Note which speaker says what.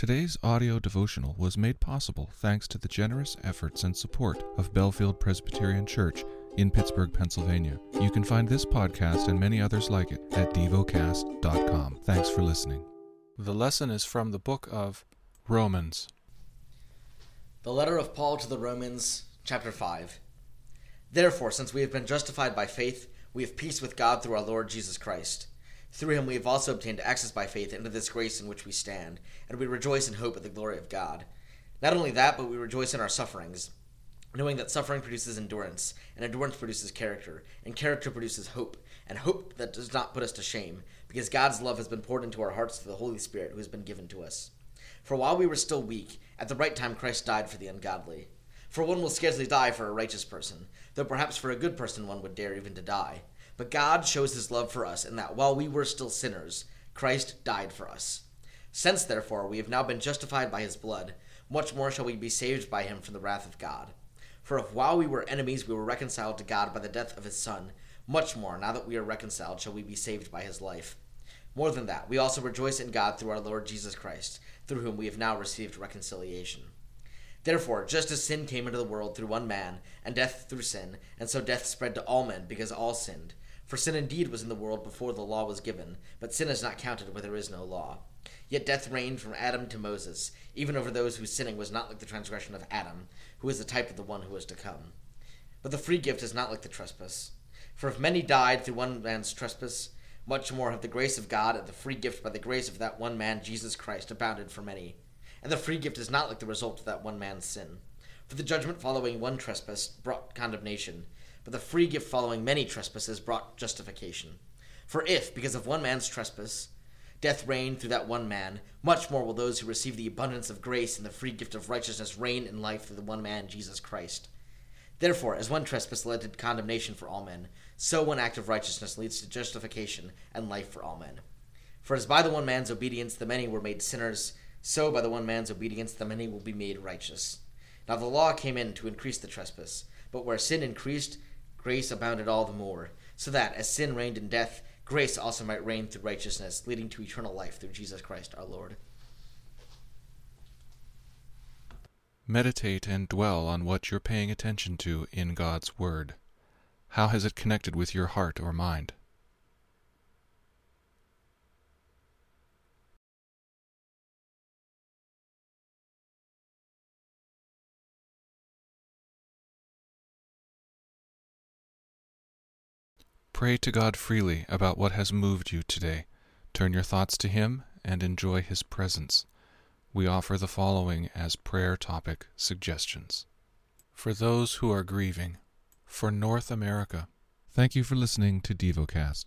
Speaker 1: Today's audio devotional was made possible thanks to the generous efforts and support of Bellefield Presbyterian Church in Pittsburgh, Pennsylvania. You can find this podcast and many others like it at devocast.com. Thanks for listening. The lesson is from the book of Romans.
Speaker 2: The letter of Paul to the Romans, chapter 5. Therefore, since we have been justified by faith, we have peace with God through our Lord Jesus Christ. Through him we have also obtained access by faith into this grace in which we stand, and we rejoice in hope of the glory of God. Not only that, but we rejoice in our sufferings, knowing that suffering produces endurance, and endurance produces character, and character produces hope, and hope that does not put us to shame, because God's love has been poured into our hearts through the Holy Spirit who has been given to us. For while we were still weak, at the right time Christ died for the ungodly. For one will scarcely die for a righteous person, though perhaps for a good person one would dare even to die. But God shows his love for us in that while we were still sinners, Christ died for us. Since, therefore, we have now been justified by his blood, much more shall we be saved by him from the wrath of God. For if while we were enemies we were reconciled to God by the death of his Son, much more, now that we are reconciled, shall we be saved by his life. More than that, we also rejoice in God through our Lord Jesus Christ, through whom we have now received reconciliation. Therefore, just as sin came into the world through one man, and death through sin, and so death spread to all men because all sinned. For sin indeed was in the world before the law was given, but sin is not counted where there is no law. Yet death reigned from Adam to Moses, even over those whose sinning was not like the transgression of Adam, who is the type of the one who was to come. But the free gift is not like the trespass. For if many died through one man's trespass, much more have the grace of God and the free gift by the grace of that one man, Jesus Christ, abounded for many. And the free gift is not like the result of that one man's sin. For the judgment following one trespass brought condemnation but the free gift following many trespasses brought justification. For if, because of one man's trespass, death reigned through that one man, much more will those who receive the abundance of grace and the free gift of righteousness reign in life through the one man, Jesus Christ. Therefore, as one trespass led to condemnation for all men, so one act of righteousness leads to justification and life for all men. For as by the one man's obedience the many were made sinners, so by the one man's obedience the many will be made righteous. Now the law came in to increase the trespass, but where sin increased, grace abounded all the more, so that, as sin reigned in death, grace also might reign through righteousness, leading to eternal life through Jesus Christ our Lord.
Speaker 1: Meditate and dwell on what you're paying attention to in God's Word. How has it connected with your heart or mind? Pray to God freely about what has moved you today. Turn your thoughts to Him and enjoy His presence. We offer the following as prayer topic suggestions. For those who are grieving, for North America. Thank you for listening to DevoCast.